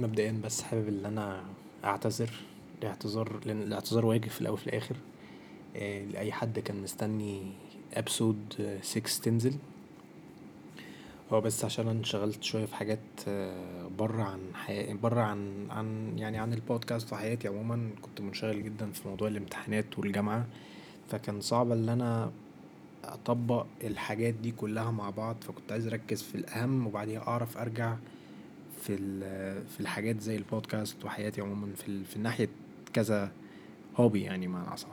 مبدئيا بس حابب إن أنا أعتذر الاعتذار لأن الاعتذار واجب في الأول وفي الآخر. آه، لأي حد كان مستني ابسود 6 تنزل. هو بس عشان أنا انشغلت شوية في حاجات آه، بره عن حياتي بره عن عن يعني عن البودكاست وحياتي عموما. كنت منشغل جدا في موضوع الامتحانات والجامعة. فكان صعب إن أنا أطبق الحاجات دي كلها مع بعض. فكنت عايز أركز في الأهم وبعديها أعرف أرجع في في الحاجات زي البودكاست وحياتي عموما في في ناحيه كذا هوبي يعني معنى أصح.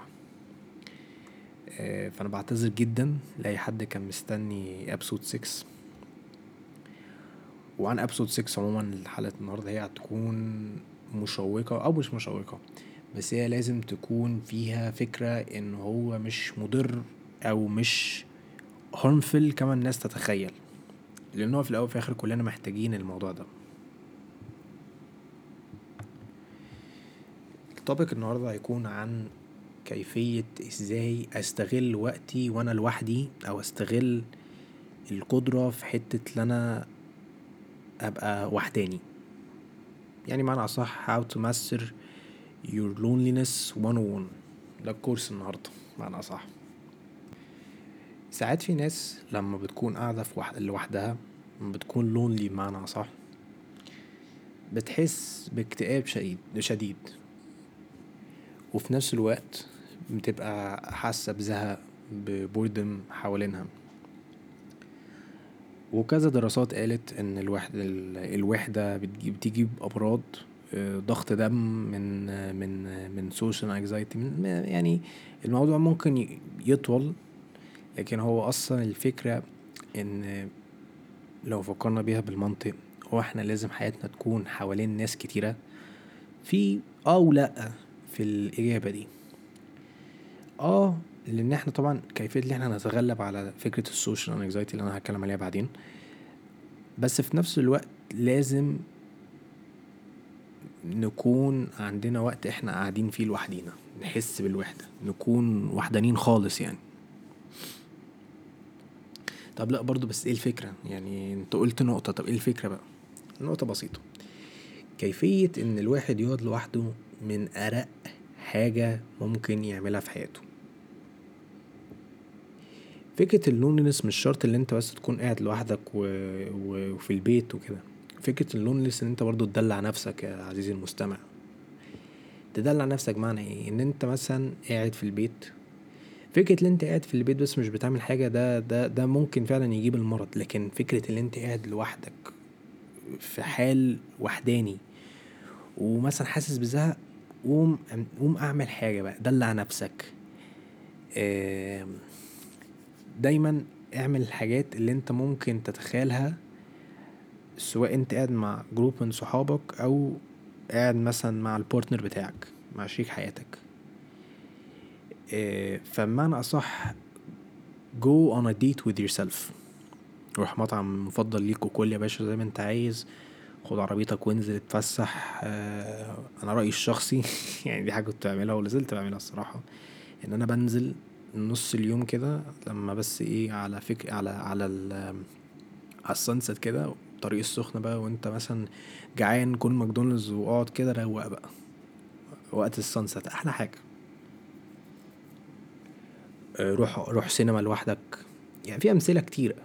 آه، فأنا بعتذر جدا لأي حد كان مستني ابسود 6 وعن ابسود 6 عموما حلقة النهارده هي هتكون مشوقة أو مش مشوقة بس هي لازم تكون فيها فكرة إن هو مش مضر أو مش هارمفل كما الناس تتخيل. لأن هو في الأول وفي الآخر كلنا محتاجين الموضوع ده. التوبيك النهارده هيكون عن كيفية إزاي أستغل وقتي وأنا لوحدي أو أستغل القدرة في حتة إن أنا أبقى وحداني يعني معنى أصح how to master your loneliness 101 ده الكورس النهاردة معنى أصح. ساعات في ناس لما بتكون قاعدة في وحد لوحدها بتكون لونلي بمعنى أصح. بتحس باكتئاب شديد. وفي نفس الوقت بتبقى حاسة بزهق ببوردم حوالينها. وكذا دراسات قالت إن الوحدة الوحدة بتجيب امراض آه، ضغط دم من من من social anxiety يعني الموضوع ممكن يطول لكن هو أصلا الفكرة إن لو فكرنا بيها بالمنطق هو إحنا لازم حياتنا تكون حوالين ناس كتيرة. في آه ولا في الإجابة دي. آه لأن إحنا طبعا كيفية إن إحنا نتغلب على فكرة ال social anxiety اللي أنا هتكلم عليها بعدين. بس في نفس الوقت لازم نكون عندنا وقت إحنا قاعدين فيه لوحدينا. نحس بالوحدة. نكون وحدانين خالص يعني. طب لا برضو بس إيه الفكرة؟ يعني أنت قلت نقطة. طب إيه الفكرة بقى؟ نقطة بسيطة. كيفية إن الواحد يقعد لوحده من أرق حاجة ممكن يعملها في حياته. فكرة ال loneliness مش شرط ان أنت بس تكون قاعد لوحدك و... و... وفي البيت وكده. فكرة ال loneliness إن أنت برضو تدلع نفسك يا عزيزي المستمع. تدلع نفسك معنى إيه؟ إن أنت مثلا قاعد في البيت. فكرة ان أنت قاعد في البيت بس مش بتعمل حاجة ده ده ده ممكن فعلا يجيب المرض. لكن فكرة ان أنت قاعد لوحدك في حال وحداني ومثلا حاسس بزهق قوم قوم أعمل حاجة بقى دلع نفسك. دايما اعمل الحاجات اللي أنت ممكن تتخيلها سواء أنت قاعد مع group من صحابك أو قاعد مثلا مع ال partner بتاعك مع شريك حياتك. آه، فبمعنى أصح go on a date with yourself. روح مطعم مفضل ليك وكل يا باشا زي ما أنت عايز. خد عربيتك وانزل اتفسح. آه، أنا رأيي الشخصي يعني دي حاجة كنت بعملها ولازلت بعملها الصراحة ان أنا بنزل نص اليوم كده لما بس إيه على فك على على ال على السانست كده طريق السخنه بقى وانت مثلا جعان كل ماكدونالدز واقعد كده روق بقى. وقت السانست أحلى حاجة. آه، روح روح سينما لوحدك. يعني في امثلة كتيره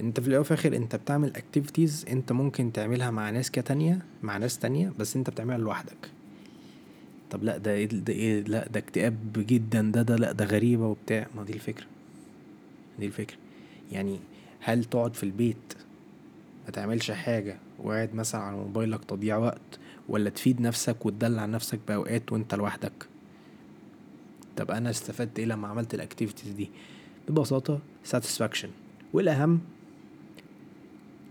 انت في الأول وفي الآخر انت بتعمل اكتيفيتيز انت ممكن تعملها مع ناس كتانية مع ناس تانية بس انت بتعملها لوحدك. طب لا ده إيه ده إيه لا ده اكتئاب جدا ده ده لا ده غريبة وبتاع. ما دي الفكرة. دي الفكرة. يعني هل تقعد في البيت ما تعملش حاجة وقاعد مثلا على موبايلك تضييع وقت ولا تفيد نفسك وتدلع نفسك بأوقات وانت لوحدك؟ طب أنا استفدت إيه لما عملت ال activities دي؟ ببساطة satisfaction. والأهم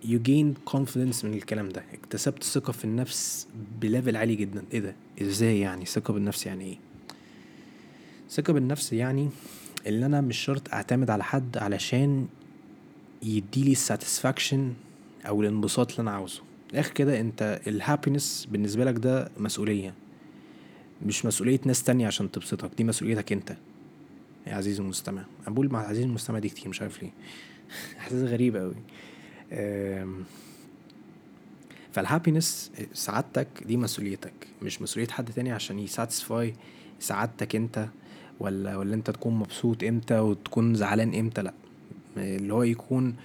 you gained confidence من الكلام ده. اكتسبت ثقة في النفس ب level عالي جدا. إيه ده؟ إزاي يعني؟ ثقة بالنفس يعني إيه؟ ثقة بالنفس يعني اللي أنا مش شرط أعتمد على حد علشان يديلي ال satisfaction أو الانبساط اللي أنا عاوزه. اخر كده أنت ال happiness بالنسبة لك ده مسؤولية. مش مسؤولية ناس تانية عشان تبسطك. دي مسؤوليتك أنت. يا عزيزي المستمع. أنا بقول مع عزيزي المستمع دي كتير مش عارف ليه. احساس غريب أوي. فال happiness سعادتك دي مسؤوليتك مش مسؤولية حد تاني عشان ي satisfy سعادتك انت ولا ولا انت تكون مبسوط إمتى وتكون زعلان إمتى لا. اللي هو يكون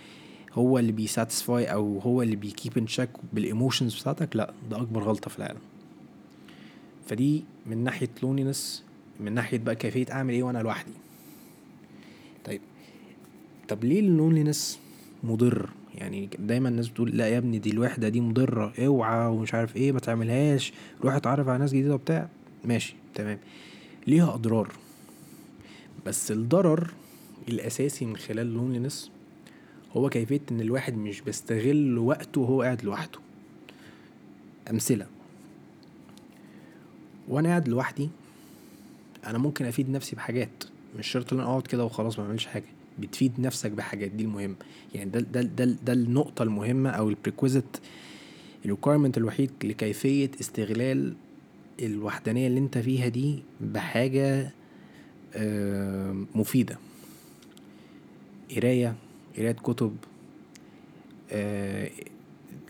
هو اللي بي satisfy أو هو اللي بي keep in check بال emotions بتاعتك لا ده أكبر غلطة في العالم. فدي من ناحية loneliness من ناحية بقى كيفية أعمل إيه وأنا لوحدي. طيب طب ليه ال loneliness مضر؟ يعني دايما الناس بتقول لا يا ابني دي الوحدة دي مضرة اوعى ومش عارف إيه ما تعملهاش روح اتعرف على ناس جديدة وبتاع. ماشي تمام. ليها أضرار بس الضرر الأساسي من خلال ال loneliness هو كيفية إن الواحد مش بيستغل وقته وهو قاعد لوحده. أمثلة. وأنا قاعد لوحدي أنا ممكن أفيد نفسي بحاجات مش شرط إن أنا أقعد كده وخلاص ما أعملش حاجة. بتفيد نفسك بحاجات دي المهم. يعني ده ده ده, ده النقطة المهمة أو ال prerequisite ال requirement الوحيد لكيفية استغلال الوحدانية اللي أنت فيها دي بحاجة مفيدة. قراية قراية كتب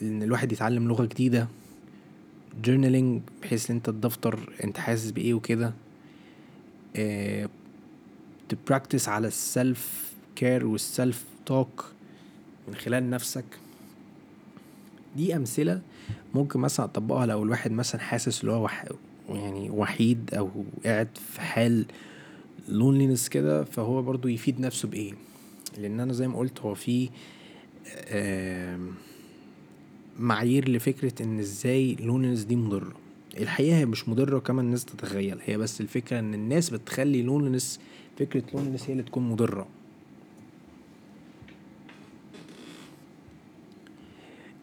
إن الواحد يتعلم لغة جديدة journaling بحيث إن أنت تدفتر أنت حاسس بإيه وكده ت practice على ال self care وال self talk من خلال نفسك. دي أمثلة ممكن مثلا أطبقها لو الواحد مثلا حاسس اللي هو وح... يعني وحيد أو قاعد في حال loneliness كده فهو برضو يفيد نفسه بإيه؟ لأن أنا زي ما قلت هو في معايير لفكرة إن إزاي loneliness دي مضرة. الحقيقة هي مش مضرة كما الناس تتخيل هي بس الفكرة إن الناس بتخلي loneliness فكرة loneliness هي اللي تكون مضرة.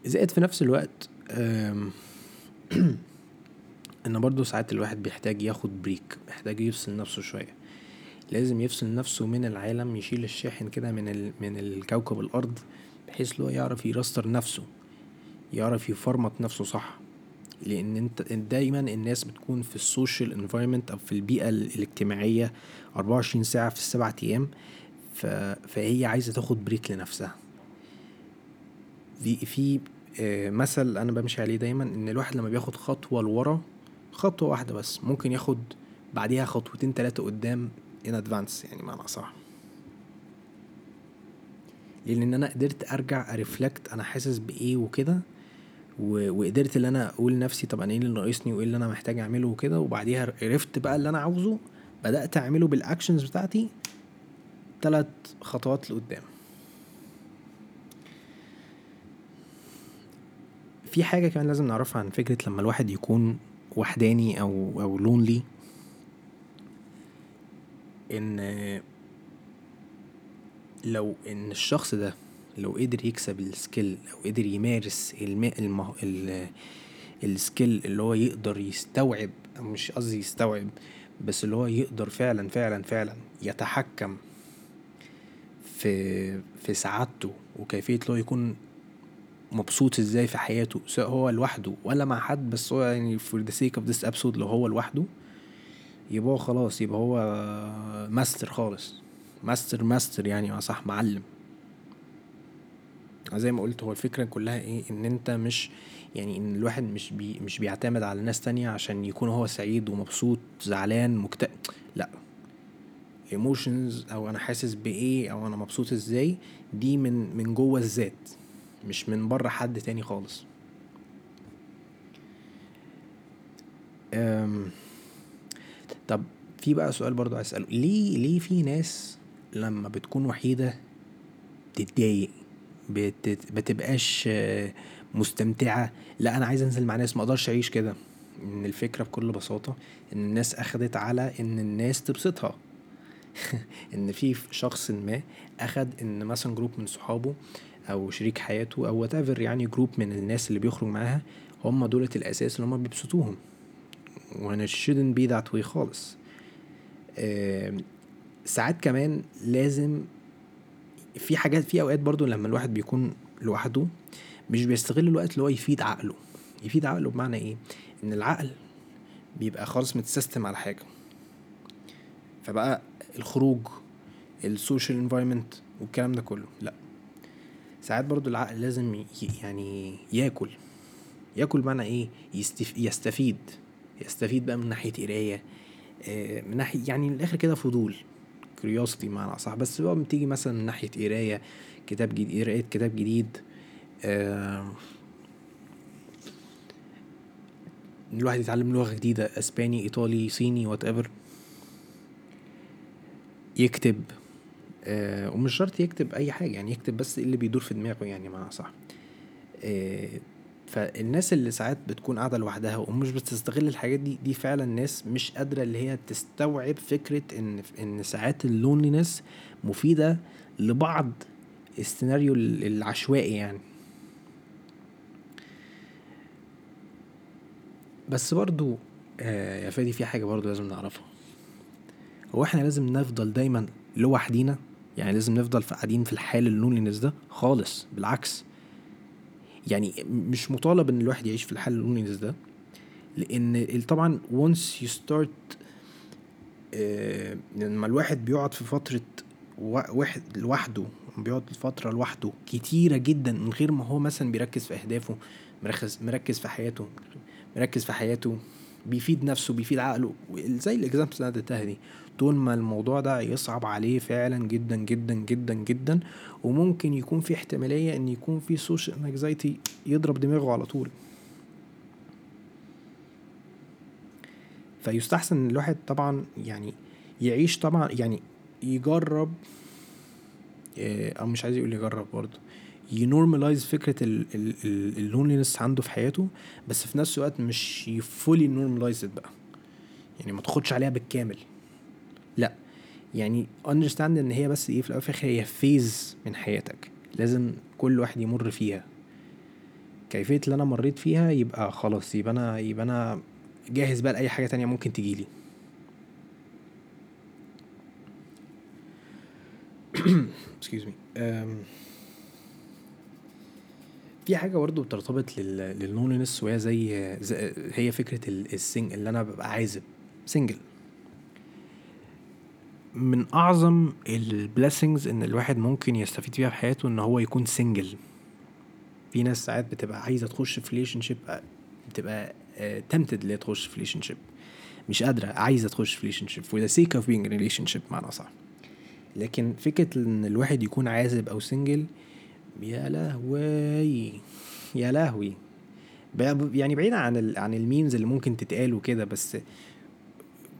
زائد في نفس الوقت إن برضو ساعات الواحد بيحتاج ياخد break محتاج يفصل نفسه شوية. لازم يفصل نفسه من العالم يشيل الشاحن كده من ال... من الكوكب الأرض بحيث لو يعرف ي restart نفسه يعرف يفرمط نفسه صح. لأن أنت دايما الناس بتكون في ال social environment أو في البيئة الاجتماعية 24 ساعة في السبع أيام ف... فهي عايزة تاخد break لنفسها. في في مثل أنا بمشي عليه دايما إن الواحد لما بياخد خطوة لورا خطوة واحدة بس ممكن ياخد بعديها خطوتين تلاتة قدام in advance يعني معنى أصح. لأن أنا قدرت أرجع أ reflect أنا حاسس بإيه وكده وقدرت اللي أنا أقول لنفسي طب أنا إيه اللي ناقصني وإيه اللي أنا محتاج أعمله وكده وبعديها عرفت بقى اللي أنا عاوزه بدأت أعمله بال actions بتاعتي ثلاث خطوات لقدام. في حاجة كمان لازم نعرفها عن فكرة لما الواحد يكون وحداني أو أو lonely إن لو إن الشخص ده لو قدر يكسب ال skill أو قدر يمارس الم... المه... ال... ال skill اللي هو يقدر يستوعب أو مش قصدي يستوعب بس اللي هو يقدر فعلا فعلا فعلا يتحكم في في سعادته وكيفية اللي هو يكون مبسوط إزاي في حياته سواء هو لوحده ولا مع حد بس هو يعني for the sake of this episode لو هو لوحده يبقى هو خلاص يبقى هو ماستر خالص. master master يعني صح معلم. زي ما قلت هو الفكرة كلها إيه؟ إن أنت مش يعني إن الواحد مش بي مش بيعتمد على ناس تانية عشان يكون هو سعيد ومبسوط زعلان مكتئب لا. ايموشنز أو أنا حاسس بإيه أو أنا مبسوط إزاي دي من من جوه الذات. مش من بره حد تاني خالص. طب في بقى سؤال برضو عايز أسأله. ليه ليه في ناس لما بتكون وحيدة بتتضايق بت... بتبقاش مستمتعة؟ لا أنا عايز أنزل مع ناس ما أقدرش أعيش كده. إن الفكرة بكل بساطة إن الناس أخدت على إن الناس تبسطها. ان في شخص ما أخد إن مثلا جروب من صحابه أو شريك حياته أو whatever يعني جروب من الناس اللي بيخرج معاها هم دولة الأساس اللي هم بيبسطوهم. وإنه shouldn't be that way خالص. ساعات كمان لازم في حاجات في أوقات برضو لما الواحد بيكون لوحده مش بيستغل الوقت اللي هو يفيد عقله. يفيد عقله بمعنى إيه؟ إن العقل بيبقى خالص متسيستم على حاجة. فبقى الخروج ال social environment والكلام ده كله. لا. ساعات برضو العقل لازم يعني ياكل. ياكل معنى إيه؟ يستفيد. يستفيد بقى من ناحية قراية آه، من ناحية يعني من الآخر كده فضول. curiosity معنى صح بس بقى بتيجي مثلا من ناحية قراية كتاب جديد قراية كتاب جديد آه الواحد يتعلم لغة جديدة إسباني إيطالي صيني whatever يكتب آه ومش شرط يكتب أي حاجة يعني يكتب بس اللي بيدور في دماغه يعني معنى صح. آه فالناس اللي ساعات بتكون قاعدة لوحدها ومش بتستغل الحاجات دي دي فعلا ناس مش قادرة اللي هي تستوعب فكرة إن إن ساعات ال loneliness مفيدة لبعض السيناريو العشوائي يعني. بس برضو آه يا فادي في حاجة برضو لازم نعرفها. هو إحنا لازم نفضل دايما لوحدينا؟ يعني لازم نفضل قاعدين في الحال ال loneliness ده؟ خالص بالعكس. يعني مش مطالب إن الواحد يعيش في الحال ال loneliness ده لأن طبعا once you start آه لما الواحد بيقعد في فترة واحد لوحده بيقعد فترة لوحده كتيرة جدا من غير ما هو مثلا بيركز في أهدافه مركز مركز في حياته مركز في حياته. بيفيد نفسه بيفيد عقله. زي ال examples اللي أنا دي طول ما الموضوع ده يصعب عليه فعلا جدا جدا جدا جدا وممكن يكون في احتمالية إن يكون في social anxiety يضرب دماغه على طول. فيستحسن الواحد طبعا يعني يعيش طبعا يعني يجرب آه، أو مش عايز يقول يجرب برضه. ي normalize فكرة ال loneliness عنده في حياته بس في نفس الوقت مش ي fully normalize بقى. يعني ما تاخدش عليها بالكامل. لا. يعني understand إن هي بس إيه في الأول هي phase من حياتك. لازم كل واحد يمر فيها. كيفية اللي أنا مريت فيها يبقى خلاص يبقى أنا يبقى أنا جاهز بقى لأي حاجة تانية ممكن تجيلي. Excuse me. Um, في حاجة برضه بترتبط لل loneliness وهي زي, زي هي فكرة ال single اللي أنا ببقى عازب single من أعظم ال blessings إن الواحد ممكن يستفيد فيها في حياته إن هو يكون single في ناس ساعات بتبقى عايزة تخش في relationship بتبقى تمتد اللي تخش في relationship مش قادرة عايزة تخش في relationship the sake of being in relationship معنى صح لكن فكرة إن الواحد يكون عازب أو single يا لهوي يا لهوي. يعني بعيد عن ال عن ال memes اللي ممكن تتقال وكده بس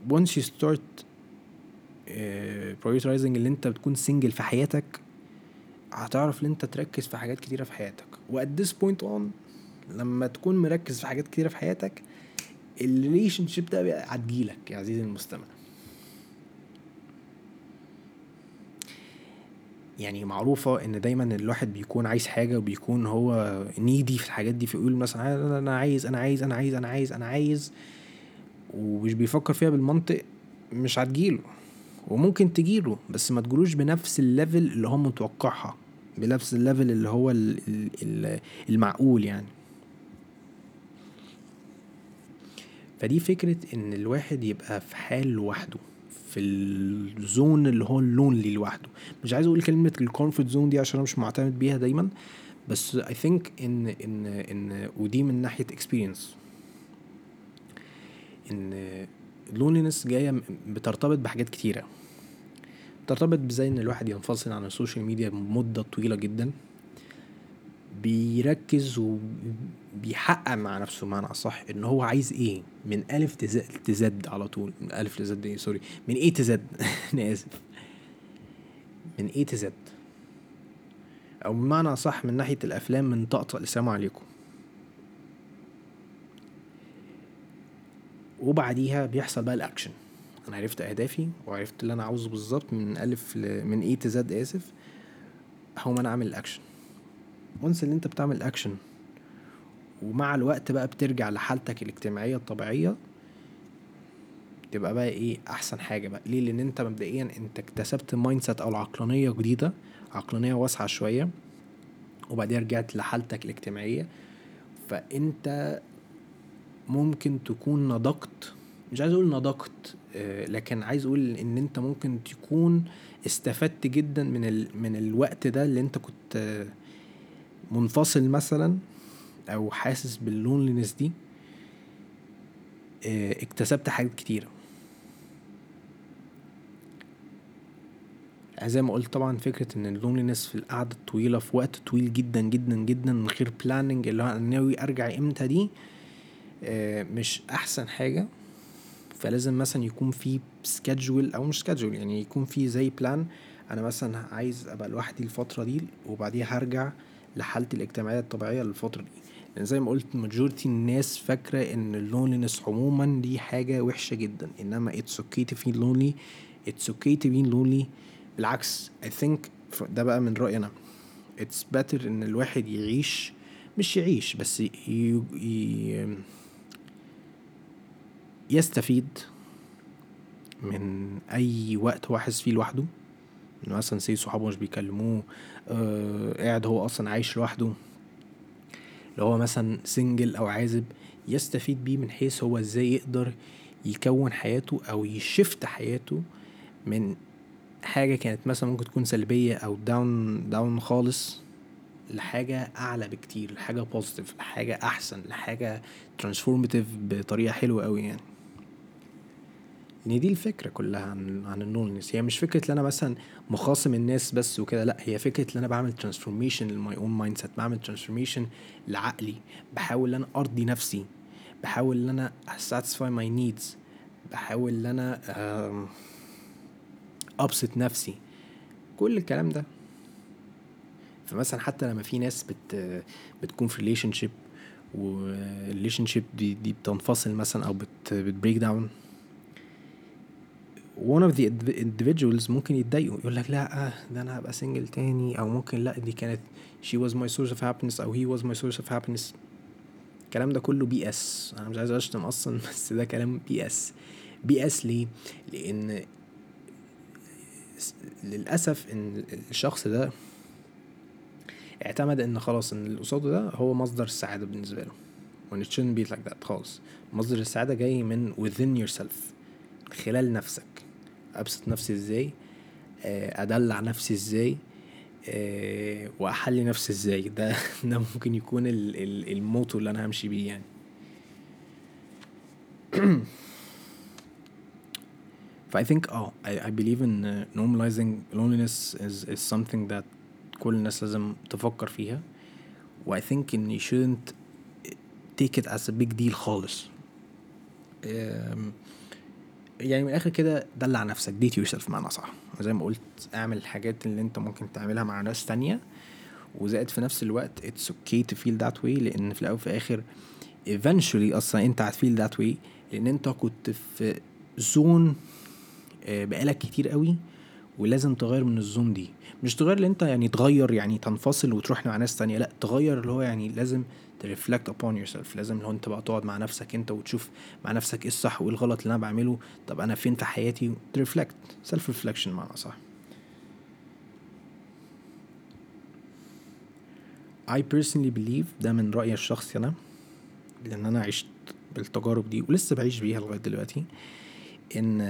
once you start uh, prioritizing اللي انت بتكون single في حياتك هتعرف ان انت تركز في حاجات كتيرة في حياتك. و at this point on لما تكون مركز في حاجات كتيرة في حياتك ال relationship ده هتجيلك يا عزيزي المستمع. يعني معروفة إن دايما الواحد بيكون عايز حاجة وبيكون هو needy في الحاجات دي فيقول مثلا أنا عايز أنا عايز أنا عايز أنا عايز أنا عايز ومش بيفكر فيها بالمنطق مش هتجيله. وممكن تجيله بس ما تجيلوش بنفس ال level اللي هو متوقعها بنفس ال level اللي هو المعقول يعني. فدي فكرة إن الواحد يبقى في حال لوحده. في ال zone اللي هو ال lonely لوحده. مش عايز أقول كلمة ال comfort zone دي عشان أنا مش معتمد بيها دايما بس I think إن إن إن ودي من ناحية experience إن ال loneliness جاية بترتبط بحاجات كتيرة. بترتبط بزي إن الواحد ينفصل عن السوشيال ميديا مده طويلة جدا. بيركز وبيحقق مع نفسه معنى أصح إن هو عايز إيه؟ من ألف to Z على طول. من ألف ل Z إيه؟ sorry. من A to Z؟ أنا آسف. من A to Z؟ أو بمعنى صح من ناحية الأفلام من طقطق لسلام عليكم. وبعديها بيحصل بقى الأكشن. أنا عرفت أهدافي وعرفت اللي أنا عاوزه بالظبط من ألف ل... من A to Z آسف. هقوم أنا أعمل ال action. once اللي أنت بتعمل اكشن ومع الوقت بقى بترجع لحالتك الاجتماعية الطبيعية تبقى بقى إيه أحسن حاجة بقى. ليه؟ لأن أنت مبدئيا أنت اكتسبت mindset أو العقلانية جديدة عقلانية واسعة شوية وبعدين رجعت لحالتك الاجتماعية. فأنت ممكن تكون نضجت مش عايز أقول نضجت آه، لكن عايز أقول إن أنت ممكن تكون استفدت جدا من ال... من الوقت ده اللي أنت كنت منفصل مثلا أو حاسس بال loneliness دي آه، اكتسبت حاجات كتيرة. زي ما قلت طبعا فكرة إن ال loneliness في القعدة الطويلة في وقت طويل جدا جدا جدا من غير planning اللي هو أنا ناوي أرجع إمتى دي آه، مش أحسن حاجة. فلازم مثلا يكون في schedule أو مش schedule يعني يكون في زي plan أنا مثلا عايز أبقى لوحدي الفترة دي وبعديها هرجع لحالتي الاجتماعية الطبيعية للفترة دي. لأن زي ما قلت majority الناس فاكرة إن ال loneliness عموما دي حاجة وحشة جدا. إنما it's okay to feel lonely. It's okay to be lonely. بالعكس think ف- ده بقى من رأيي أنا. It's better إن الواحد يعيش مش يعيش بس. ي... يستفيد من أي وقت هو حاسس فيه لوحده. إن مثلا say صحابه مش بيكلموه آه قاعد هو أصلا عايش لوحده. لو هو مثلا single أو عازب يستفيد بيه من حيث هو إزاي يقدر يكون حياته أو ي shift حياته من حاجة كانت مثلا ممكن تكون سلبية أو down down خالص لحاجة أعلى بكتير لحاجة positive لحاجة أحسن لحاجة transformative بطريقة حلوة أوي يعني. إن دي الفكرة كلها عن عن ال loneliness هي مش فكرة إن أنا مثلا مخاصم الناس بس وكده لأ هي فكرة إن أنا بعمل transformation ل my own mindset بعمل transformation لعقلي. بحاول إن أنا أرضي نفسي بحاول إن أنا satisfy my needs بحاول إن أنا أبسط نفسي. كل الكلام ده. فمثلا حتى لما في ناس بت بتكون في relationship وال relationship دي, دي بتنفصل مثلا أو بت بت break down one of the indiv- individuals ممكن يتضايقوا يقول لك لا آه، ده أنا هبقى single تاني أو ممكن لا دي كانت she was my source of happiness أو he was my source of happiness. الكلام ده كله BS أنا مش عايز أشتم أصلا بس ده كلام BS بي اس ليه؟ لأن للأسف إن الشخص ده اعتمد إن خلاص إن اللي قصاده ده هو مصدر السعادة بالنسبة له. When it shouldn't be like that خالص. مصدر السعادة جاي من within yourself خلال نفسك. أبسط نفسي إزاي؟ آه، أدلع نفسي إزاي؟ آه، وأحلي نفسي إزاي؟ ده ده ممكن يكون ال- ال- الموتو اللي أنا همشي بيه يعني. ف I think آه believe in uh, normalizing loneliness is is something that كل الناس لازم تفكر فيها. و I think إن you shouldn't take it as a big deal خالص. أم، يعني من الآخر كده دلع نفسك. ديت يور سيلف معنى صح. زي ما قلت اعمل الحاجات اللي انت ممكن تعملها مع ناس تانية. وزائد في نفس الوقت it's okay to feel that way لأن في الأول وفي الآخر eventually أصلا أنت هت feel that way. لأن أنت كنت في zone بقالك كتير قوي ولازم تغير من ال zone دي. مش تغير اللي انت يعني تغير يعني تنفصل وتروح مع ناس تانية لا تغير اللي هو يعني لازم ت reflect upon yourself. لازم هو انت بقى تقعد مع نفسك انت وتشوف مع نفسك إيه الصح وايه الغلط اللي أنا بعمله. طب أنا فين في حياتي؟ ت reflect self reflection معنى صح. I personally believe ده من رأيي الشخصي أنا لأن أنا عشت بالتجارب دي ولسه بعيش بيها لغاية دلوقتي إن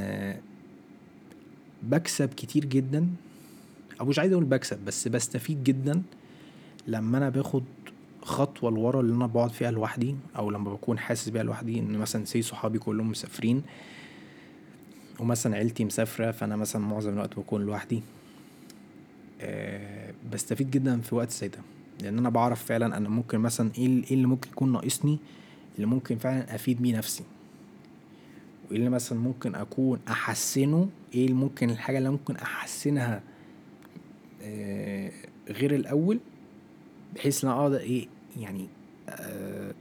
بكسب كتير جدا. أو مش عايز أقول بكسب بس بستفيد جدا لما أنا باخد خطوة لورا اللي أنا بقعد فيها لوحدي أو لما بكون حاسس بيها لوحدي إن مثلا سي صحابي كلهم مسافرين ومثلا عيلتي مسافرة فأنا مثلا معظم الوقت بكون لوحدي. آه، بستفيد جدا في وقت زي ده. لأن أنا بعرف فعلا أنا ممكن مثلا إيه إيه اللي ممكن يكون ناقصني اللي ممكن فعلا أفيد بيه نفسي. وإيه اللي مثلا ممكن أكون أحسنه؟ إيه اللي ممكن الحاجة اللي ممكن أحسنها آه، غير الأول؟ بحيث إن أقدر إيه يعني آه،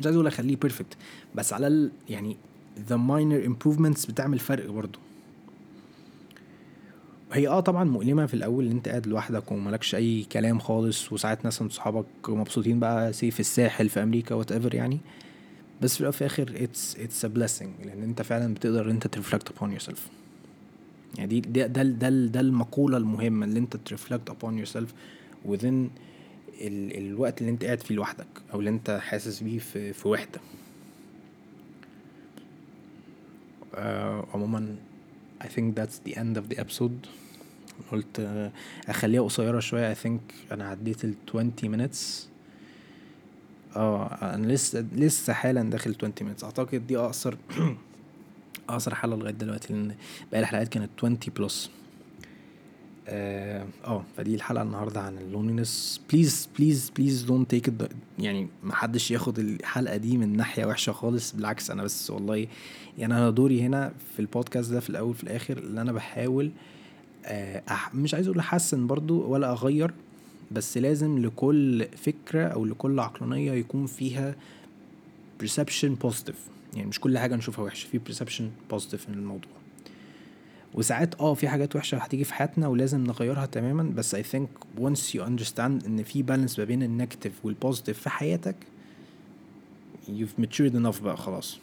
مش عايز أقول أخليه بيرفكت بس على الأقل يعني the minor improvements بتعمل فرق برضه. هي آه طبعا مؤلمة في الأول إن أنت قاعد لوحدك وملكش أي كلام خالص وساعات ناس من صحابك مبسوطين بقى say في الساحل في أمريكا whatever يعني. بس في الأول الآخر it's it's a blessing لأن أنت فعلا بتقدر أنت ت reflect upon yourself. يعني دي ده ده ده, ده المقولة المهمة اللي أنت ت reflect upon yourself within ال الوقت اللي أنت قاعد فيه لوحدك أو اللي أنت حاسس بيه في في وحدة. آه عموما I think that's the end of the episode. قلت آه، أخليها قصيرة شوية. I think أنا عديت ال 20 minutes. آه أنا لسه لسه حالا داخل 20 minutes. أعتقد دي أقصر أقصر حلقه لغاية دلوقتي لأن باقي الحلقات كانت 20 plus آه آه، فدي الحلقة النهارده عن ال loneliness please please please don't take يعني ما حدش ياخد الحلقة دي من ناحية وحشة خالص. بالعكس أنا بس والله يعني أنا دوري هنا في البودكاست ده في الأول في الآخر اللي أنا بحاول آه أح مش عايز أقول أحسن برضو ولا أغير بس لازم لكل فكرة أو لكل عقلانية يكون فيها perception positive. يعني مش كل حاجة نشوفها وحشة في perception positive من الموضوع. وساعات آه في حاجات وحشة هتيجي في حياتنا ولازم نغيرها تماما بس I think once you understand إن في balance ما بين ال negative وال positive في حياتك you've matured enough بقى خلاص.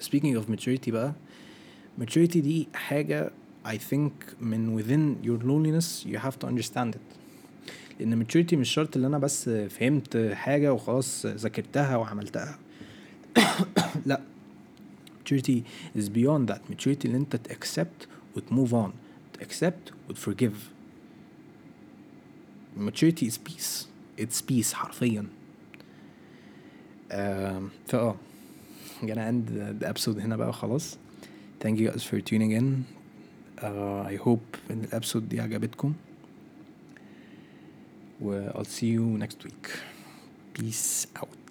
Speaking of maturity بقى maturity دي حاجة I think من within your loneliness you have to understand it. لأن maturity مش شرط اللي أنا بس فهمت حاجة وخلاص ذاكرتها وعملتها لا maturity is beyond that maturity اللي انت accept وت move on to accept وت forgive maturity is peace it's peace حرفيا um, فا آه gonna end the episode هنا بقى خلاص thank you guys for tuning in uh, I hope ان الابسود دي عجبتكم و I'll see you next week. Peace out